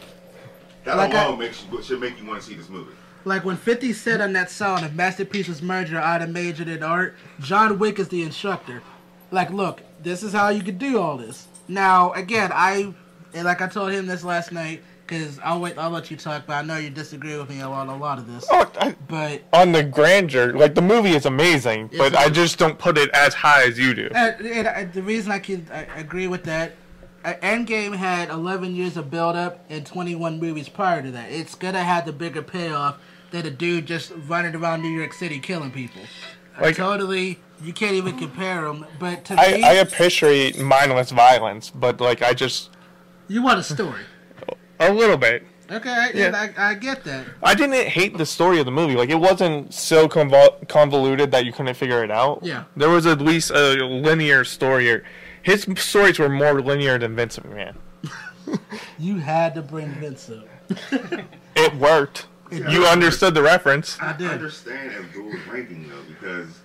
That like I- alone makes you, should make you want to see this movie. Like when 50 said on that song, if Masterpiece was merger, I'd have majored in art. John Wick is the instructor. Like, look, this is how you could do all this. Now, again, I, and like I told him this last night, because I'll wait, I'll let you talk, but I know you disagree with me on a lot of this. Oh, I, But on the grandeur, like the movie is amazing, but I just don't put it as high as you do. And, and, uh, the reason I can I agree with that, uh, Endgame had 11 years of build up and 21 movies prior to that. It's gonna have the bigger payoff than a dude just running around New York City killing people. Uh, Like- totally, you can't even compare them. But to I, me, I appreciate mindless violence, but like I just you want a story. A little bit. Okay, I, Yeah. I, I get that. I didn't hate the story of the movie. Like it wasn't so convol- convoluted that you couldn't figure it out. Yeah. There was at least a linear story. His stories were more linear than Vince McMahon. *laughs* You had to bring Vince up. *laughs* It worked. You understood the reference. I I did. understand Abdul's ranking though because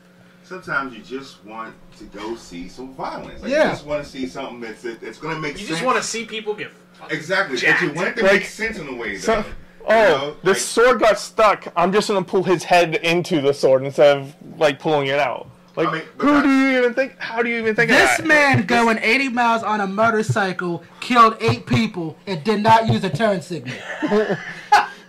sometimes you just want to go see some violence. Like, Yeah. You just want to see something that's that's going to make You sense. just want to see people get. Exactly. But jacked. you want it to Like, make sense in a way. Though. So, You oh, know, the like- sword got stuck. I'm just gonna pull his head into the sword instead of like pulling it out. Like, I mean, who I- do you even think? How do you even think This of that? man going 80 miles on a motorcycle killed eight people and did not use a turn signal. *laughs*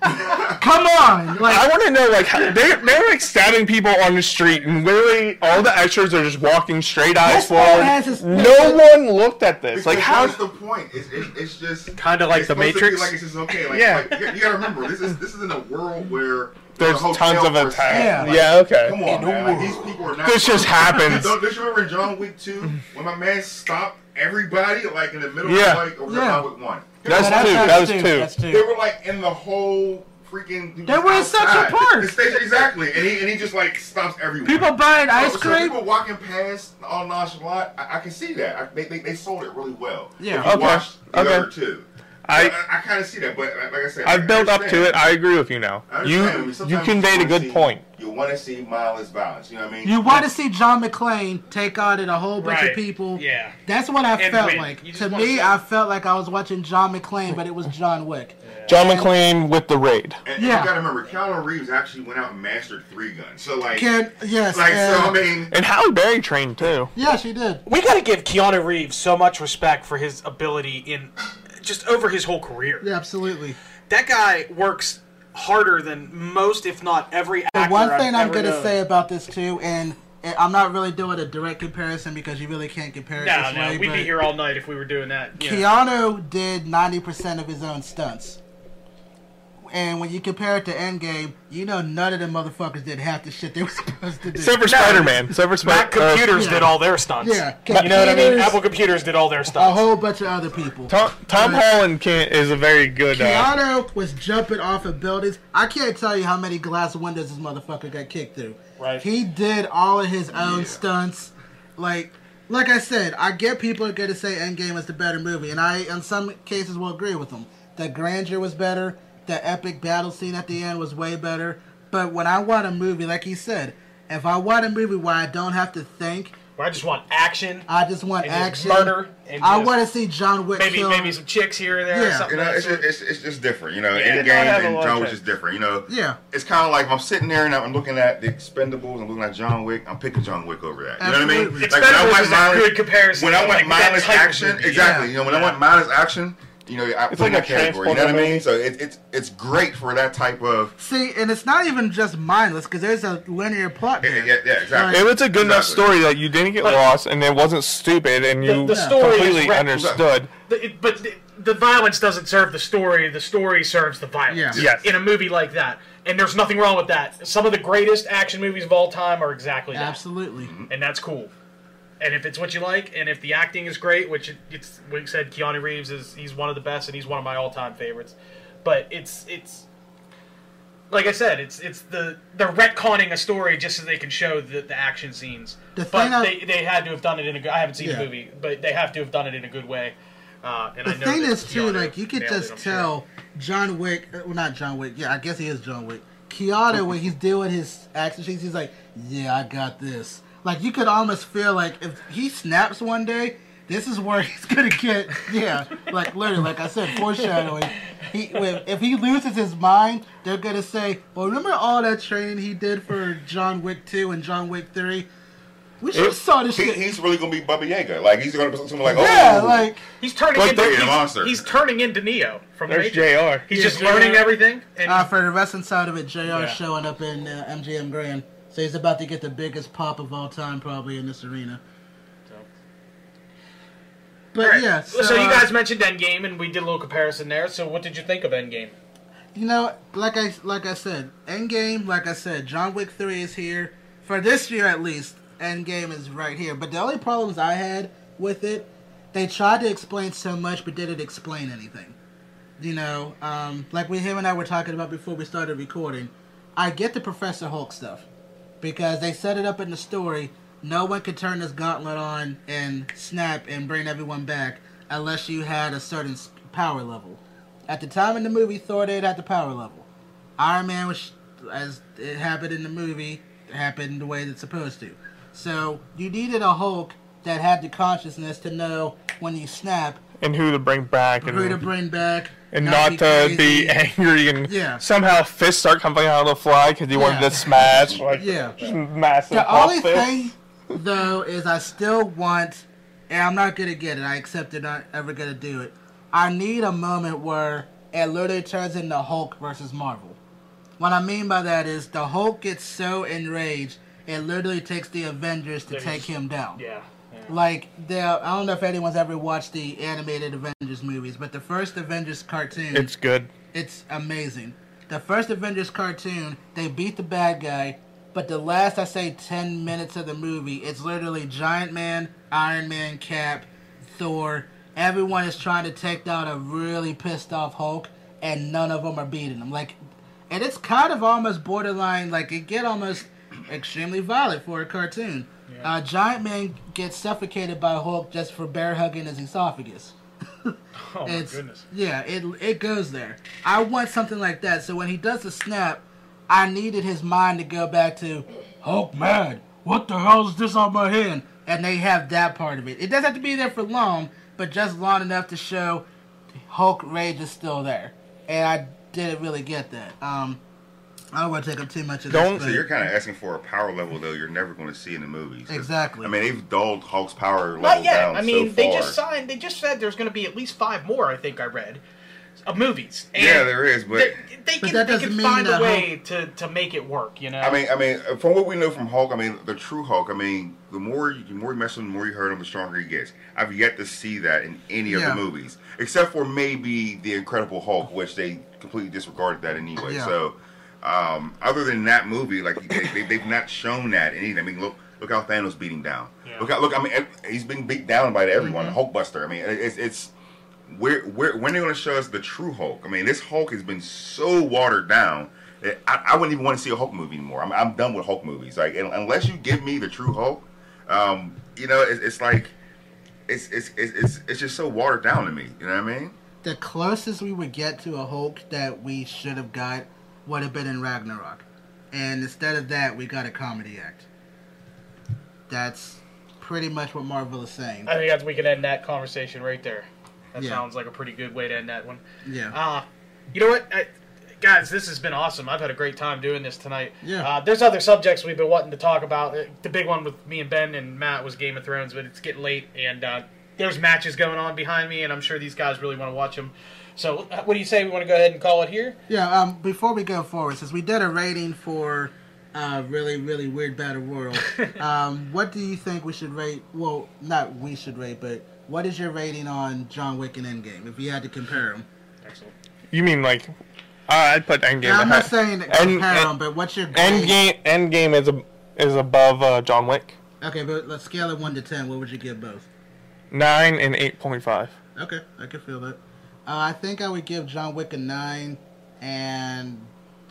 Come on, like I want to know, like, how, they they're like stabbing people on the street, and literally all the extras are just walking straight eyes This forward. has No one looked at this. Because Like, how? That's the point. It's, it's, it's just Kinda like it's The supposed to be Matrix? Like it's just okay. Like, Yeah. like, you, you gotta remember this is this is in a world where There's tons of attacks. Yeah. Like, Yeah, okay. Come on, man. Like, these people are not. This just *laughs* happens. Don't, don't you remember in John Wick 2 when my man stopped everybody like in the middle Yeah. of like over Yeah. John Wick 1? That's Yeah, two. that's That was two. two. That's two. They were like in the whole freaking. They were in Central outside. Park. The station, exactly, and he and he just like stops everyone. People buying ice So- so cream. people walking past all nonchalant. I, I can see that. I, they, they they sold it really well. Yeah. If you Okay. watched the Okay. other two. I- I I, kind of see that, but like I said, I've I built up to it. I agree with you now. I You understand. I mean, you conveyed a good see- point. You want to see mindless violence. You know what I mean? You want to see John McClane take on a whole bunch Right. of people. Yeah. That's what I And felt win. like. To wanna me, I felt like I was watching John McClane, but it was John Wick. John McClane with the raid. And Yeah. you gotta remember, Keanu Reeves actually went out and mastered three guns. So like, Can yes, like so. I mean, And Halle Berry trained too. yeah, she did. We got to give Keanu Reeves so much respect for his ability in just over his whole career. Yeah, absolutely. That guy works harder than most, if not every actor. The one thing I'm gonna say about this too, and, I'm not really doing a direct comparison because you really can't compare it No, this no, way. we'd be here all night if we were doing that. Keanu did 90% of his own stunts. And when you compare it to Endgame, you know none of them motherfuckers did half the shit they were *laughs* supposed to do. Except for Spider Man. Except for Mac Spider Computers yeah. did all their stunts. Yeah, You know what I mean? Apple Computers did all their stuff. a whole bunch of other people. Tom, Tom But- Holland can, is a very good. Uh, Keanu was jumping off of buildings. I can't tell you how many glass windows this motherfucker got kicked through. Right. He did all of his own Yeah. stunts. Like, like I said, I get people are going to say Endgame is the better movie, and I, in some cases, will agree with them. The grandeur was better. The epic battle scene at the end was way better. But when I want a movie, like he said, if I want a movie where I don't have to think, Where I just want action, I just want and just action. murder, and I want to see John Wick maybe kill. maybe some chicks here or there. Or Yeah. something you know, like it's just, it's, it's just different. You know, Yeah, Endgame no, I have a and John Wick is different. You know, Yeah. it's kind of like if I'm sitting there and I'm looking at the Expendables, I'm looking at John Wick. I'm picking John Wick over that. You know what I mean? Absolutely. Like when I Expendables want is a good comparison When I to, want like, mindless action, exactly. Yeah. You know, when I Yeah. want mindless action, you know, I put like in that a category. You know what I mean? So it, it's it's great for that type of. See, and it's not even just mindless because there's a linear plot Yeah, there. yeah, yeah, exactly. It was a good enough story that you didn't get But- lost, and it wasn't stupid, and you the story is completely understood. The- it- but the, the violence doesn't serve the story. The story serves the violence. Yeah. Yes. In a movie like that, and there's nothing wrong with that. Some of the greatest action movies of all time are exactly that, Absolutely. And that's cool. And if it's what you like, and if the acting is great, which it, it's we said Keanu Reeves is he's one of the best, and he's one of my all time favorites. But it's it's like I said, it's it's the they're retconning a story just so they can show the, the action scenes. The but I- they, they had to have done it in a good. I haven't seen Yeah. the movie, but they have to have done it in a good way. Uh, and The I know thing is too, Keanu like you could nailed it, just sure. tell John Wick, uh, well not John Wick, yeah, I guess he is John Wick. Keanu when he's *laughs* doing his action scenes, he's like, "Yeah, I got this." Like you could almost feel like if he snaps one day, this is where *laughs* he's gonna get. Yeah, like literally, like I said, foreshadowing. He if he loses his mind, they're gonna say, "Well, remember all that training he did for John Wick two and John Wick three? We should have saw this He, shit." he's really gonna be Baba Yaga. Like he's gonna be something like, oh, yeah, like He's turning into the- he's, the monster. he's turning into Neo from the There's Matrix. JR. He's Yeah, just JR. learning everything, and Uh, for the wrestling side of it, JR Yeah. showing up in uh, MGM Grand. So he's about to get the biggest pop of all time, probably in this arena. But right. yeah, So, so, you uh, guys mentioned Endgame, and we did a little comparison there. So what did you think of Endgame? you know, like I like I said, Endgame, like I said, John Wick three is here for this year at least. Endgame is right here. But the only problems I had with it, they tried to explain so much, but didn't explain anything. You know, um, like we him and I were talking about before we started recording. I get the Professor Hulk stuff because they set it up in the story. No one could turn this gauntlet on and snap and bring everyone back unless you had a certain power level. At the time in the movie, Thor did at the power level. Iron Man was, as it happened in the movie, happened the way it's supposed to. So you needed a Hulk that had the consciousness to know when you snap and who to bring back and who to bring back, and not, be to be crazy. angry and Yeah. somehow fists start coming out of the fly because he wanted to smash like Yeah. just massive The only fists. thing, though, is I still want, and I'm not gonna get it. I accept it. Not ever gonna do it. I need a moment where it literally turns into Hulk versus Marvel. What I mean by that is the Hulk gets so enraged, it literally takes the Avengers to That take him down. Yeah. Like the, I don't know if anyone's ever watched the animated Avengers movies, but the first Avengers cartoon, It's good. it's amazing. The first Avengers cartoon, they beat the bad guy, but the last I say ten minutes of the movie, it's literally Giant Man, Iron Man, Cap, Thor. Everyone is trying to take down a really pissed off Hulk, and none of them are beating him. Like, and it's kind of almost borderline. Like it get almost extremely violent for a cartoon. Uh, Giant Man gets suffocated by Hulk just for bear hugging his esophagus. *laughs* Oh my goodness. Yeah, it it goes there. I want something like that. So when he does the snap, I needed his mind to go back to Hulk mad. What the hell is this on my hand? And they have that part of it. It doesn't have to be there for long, but just long enough to show Hulk rage is still there. And I didn't really get that. Um, I don't want to take up too much of this. Don't- this. So you're kind of asking for a power level though you're never going to see in the movies. Exactly. I mean, they've dulled Hulk's power level Not yet. down I mean, so they far. just signed. They just said there's going to be at least five more. I think I read of movies. And Yeah, there is, but they, they But can, that they doesn't can mean find a that way to, to make it work. You know. I mean, I mean, uh, from what we know from Hulk, I mean, the true Hulk. I mean, the more you, the more you mess with him, the more you hurt him, the stronger he gets. I've yet to see that in any of Yeah. the movies, except for maybe the Incredible Hulk, which they completely disregarded that anyway. Yeah. So, um, other than that movie, like they, they, they've not shown that in anything. I mean, look, look how Thanos beat him down. Yeah. Look, how, look. I mean, he's been beat down by everyone. Mm-hmm. Hulkbuster. I mean, it's it's. Where, where, when they're they going to show us the true Hulk? I mean, this Hulk has been so watered down that I, I wouldn't even want to see a Hulk movie anymore. I'm, I'm done with Hulk movies. Like, unless you give me the true Hulk, um, you know, it's, it's like, it's, it's, it's, it's, it's just so watered down to me. You know what I mean? the closest we would get to a Hulk that we should have got would have been in Ragnarok. And instead of that, we got a comedy act. That's pretty much what Marvel is saying. I think that's we can end that conversation right there. That Yeah. sounds like a pretty good way to end that one. Yeah. Uh, you know what, I, guys? This has been awesome. I've had a great time doing this tonight. Yeah. Uh, there's other subjects we've been wanting to talk about. Uh, The big one with me and Ben and Matt was Game of Thrones, but it's getting late, and uh, there's matches going on behind me, and I'm sure these guys really want to watch them. So, uh, what do you say? We want to go ahead and call it here? Yeah, um, before we go forward, since we did a rating for uh, really, really weird battle royal, *laughs* um, what do you think we should rate? Well, not we should rate, but what is your rating on John Wick and Endgame? If you had to compare them, Excellent. You mean like uh, I'd put Endgame. now, I'm not saying to End- compare end- them, but what's your grade? Endgame Endgame is a, is above uh, John Wick. Okay, but let's scale it one to ten. What would you give both? Nine and eight point five. Okay, I can feel that. Uh, I think I would give John Wick a nine, and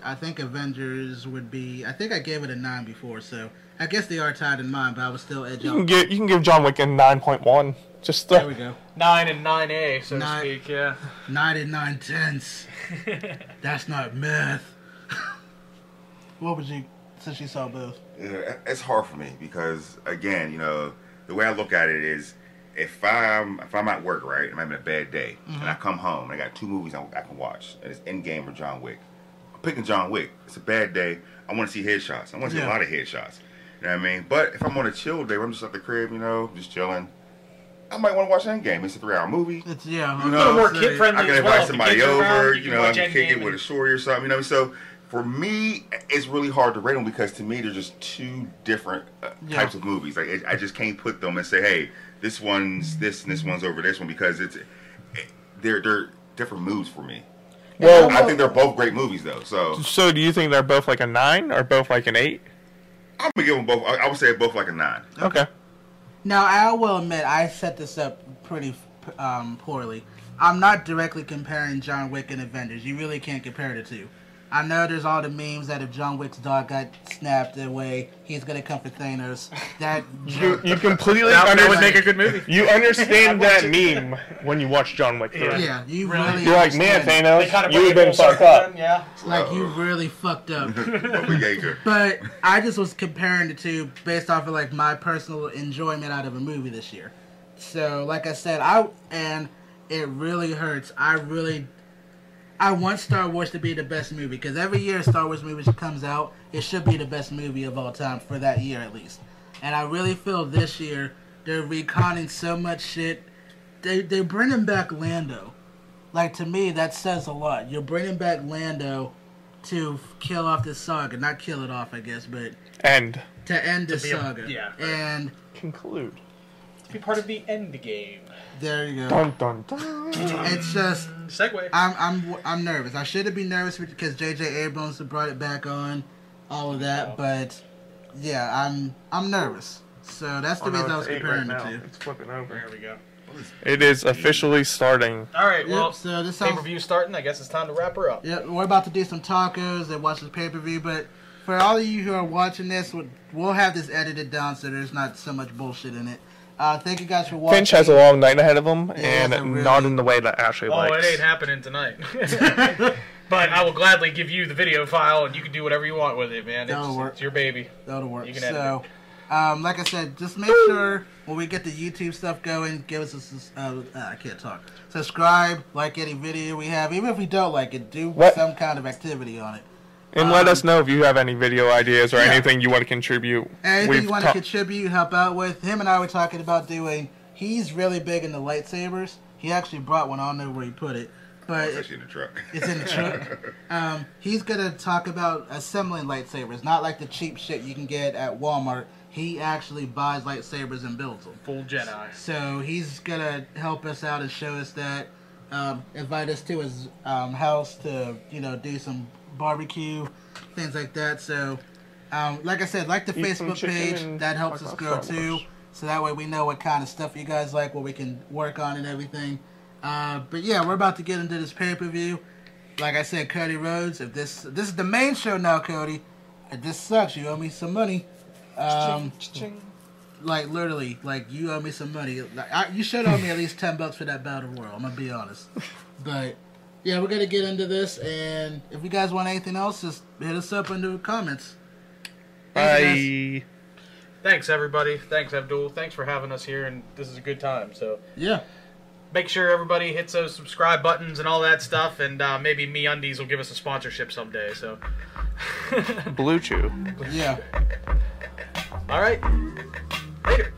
I think Avengers would be. I think I gave it a nine before, so I guess they are tied in mine, but I would still edge You can out. get you can give John Wick a nine point one. Just There we go. Nine and nine A, so Nine- to speak. Yeah. Nine and nine tenths. *laughs* That's not math. *laughs* what would you, since you saw both? It's hard for me because again, you know, the way I look at it is, if I'm if I'm at work, right, I'm having a bad day, and I come home, and I got two movies I, I can watch, and it's Endgame or John Wick. I'm picking John Wick. It's a bad day. I want to see headshots. I want to see Yeah. a lot of headshots. You know what I mean? But if I'm on a chill day, where I'm just at the crib, you know, just chilling, I might want to watch Endgame. It's a three-hour movie. It's yeah. You A know, little more kid friendly I can as well. invite somebody kids over, around, you can know, I can kick it with a and- story or something, you know. So for me, it's really hard to rate them because to me, they're just two different uh, Yeah. types of movies. Like it, I just can't put them and say, hey, this one's this and this one's over this one because it's they're they're different moods for me. well, I think they're both great movies though. So so do you think they're both like a nine or both like an eight? I'm gonna give them both. I, I would say both like a nine. Okay. Now, I will admit, I set this up pretty um, poorly. I'm not directly comparing John Wick and Avengers. You really can't compare the two. I know there's all the memes that if John Wick's dog got snapped away, he's gonna come for Thanos. That *laughs* You you completely That, that would understand. make a good movie. You understand *laughs* that meme when you watch John Wick 3. Yeah. yeah, you Really? really. You're like, man, understand. Thanos, kind of you've been full fucked up. then, Yeah. Like you really fucked up. *laughs* But I just was comparing the two based off of like my personal enjoyment out of a movie this year. So, like I said, I and it really hurts. I really, I want Star Wars to be the best movie because every year a Star Wars movie comes out, it should be the best movie of all time for that year at least. And I really feel this year they're retconning so much shit. They they're bringing back Lando. Like to me, that says a lot. You're bringing back Lando to kill off this saga, not kill it off, I guess, but And to end the be a- saga. yeah. And conclude. To be part of the end game. there you go. Dun dun dun. It's just segue. I'm I'm I'm nervous. I should have been nervous because J.J. Abrams brought it back on, all of that. But yeah, I'm I'm nervous. So that's the Oh, no, reason I was comparing right the now. two. It's flipping over. There we go. It is officially starting. All right. Well, Yep. So this pay sounds. per view starting. I guess it's time to wrap her up. Yep. We're about to do some tacos and watch the pay per view. But for all of you who are watching this, we'll- we'll have this edited down so there's not so much bullshit in it. Uh, thank you guys for watching. Finch has a long night ahead of him, it's a and really- not in the way that Ashley likes. Oh, it ain't happening tonight. *laughs* *laughs* but I will gladly give you the video file, and you can do whatever you want with it, man. It's, That'll work. it's your baby. That'll work. You can edit so, um, like I said, just make sure when we get the YouTube stuff going, give us a. Uh, uh, I can't talk. Subscribe, like any video we have, even if we don't like it, do What? some kind of activity on it. And let us know if you have any video ideas or Yeah. anything you want to contribute. Anything We've you want to contribute, help out with. Him and I were talking about doing. He's really big into lightsabers. He actually brought one. I don't know where he put it, but It's actually in the truck. It's in the truck. *laughs* Um, he's gonna talk about assembling lightsabers, not like the cheap shit you can get at Walmart. He actually buys lightsabers and builds them. Full Jedi. So he's gonna help us out and show us that. Um, invite us to his um, house to you know do some barbecue, things like that. So, um, like I said, like the Eat Facebook page. That helps us grow too. So that way we know what kind of stuff you guys like, what we can work on and everything. Uh, but yeah, we're about to get into this pay per view. Like I said, Cody Rhodes. If this this is the main show now, Cody. If this sucks, you owe me some money. Um, like literally, like you owe me some money. Like, I, you should owe me at least ten bucks for that battle royal. I'm gonna be honest. *laughs* But yeah, we're gonna get into this, and if you guys want anything else, just hit us up in the comments. Thanks, Bye. Thanks everybody. Thanks Abdul. Thanks for having us here, and this is a good time. So yeah, make sure everybody hits those subscribe buttons and all that stuff, and uh, maybe MeUndies will give us a sponsorship someday. So *laughs* BlueChew. Yeah. All right. Later.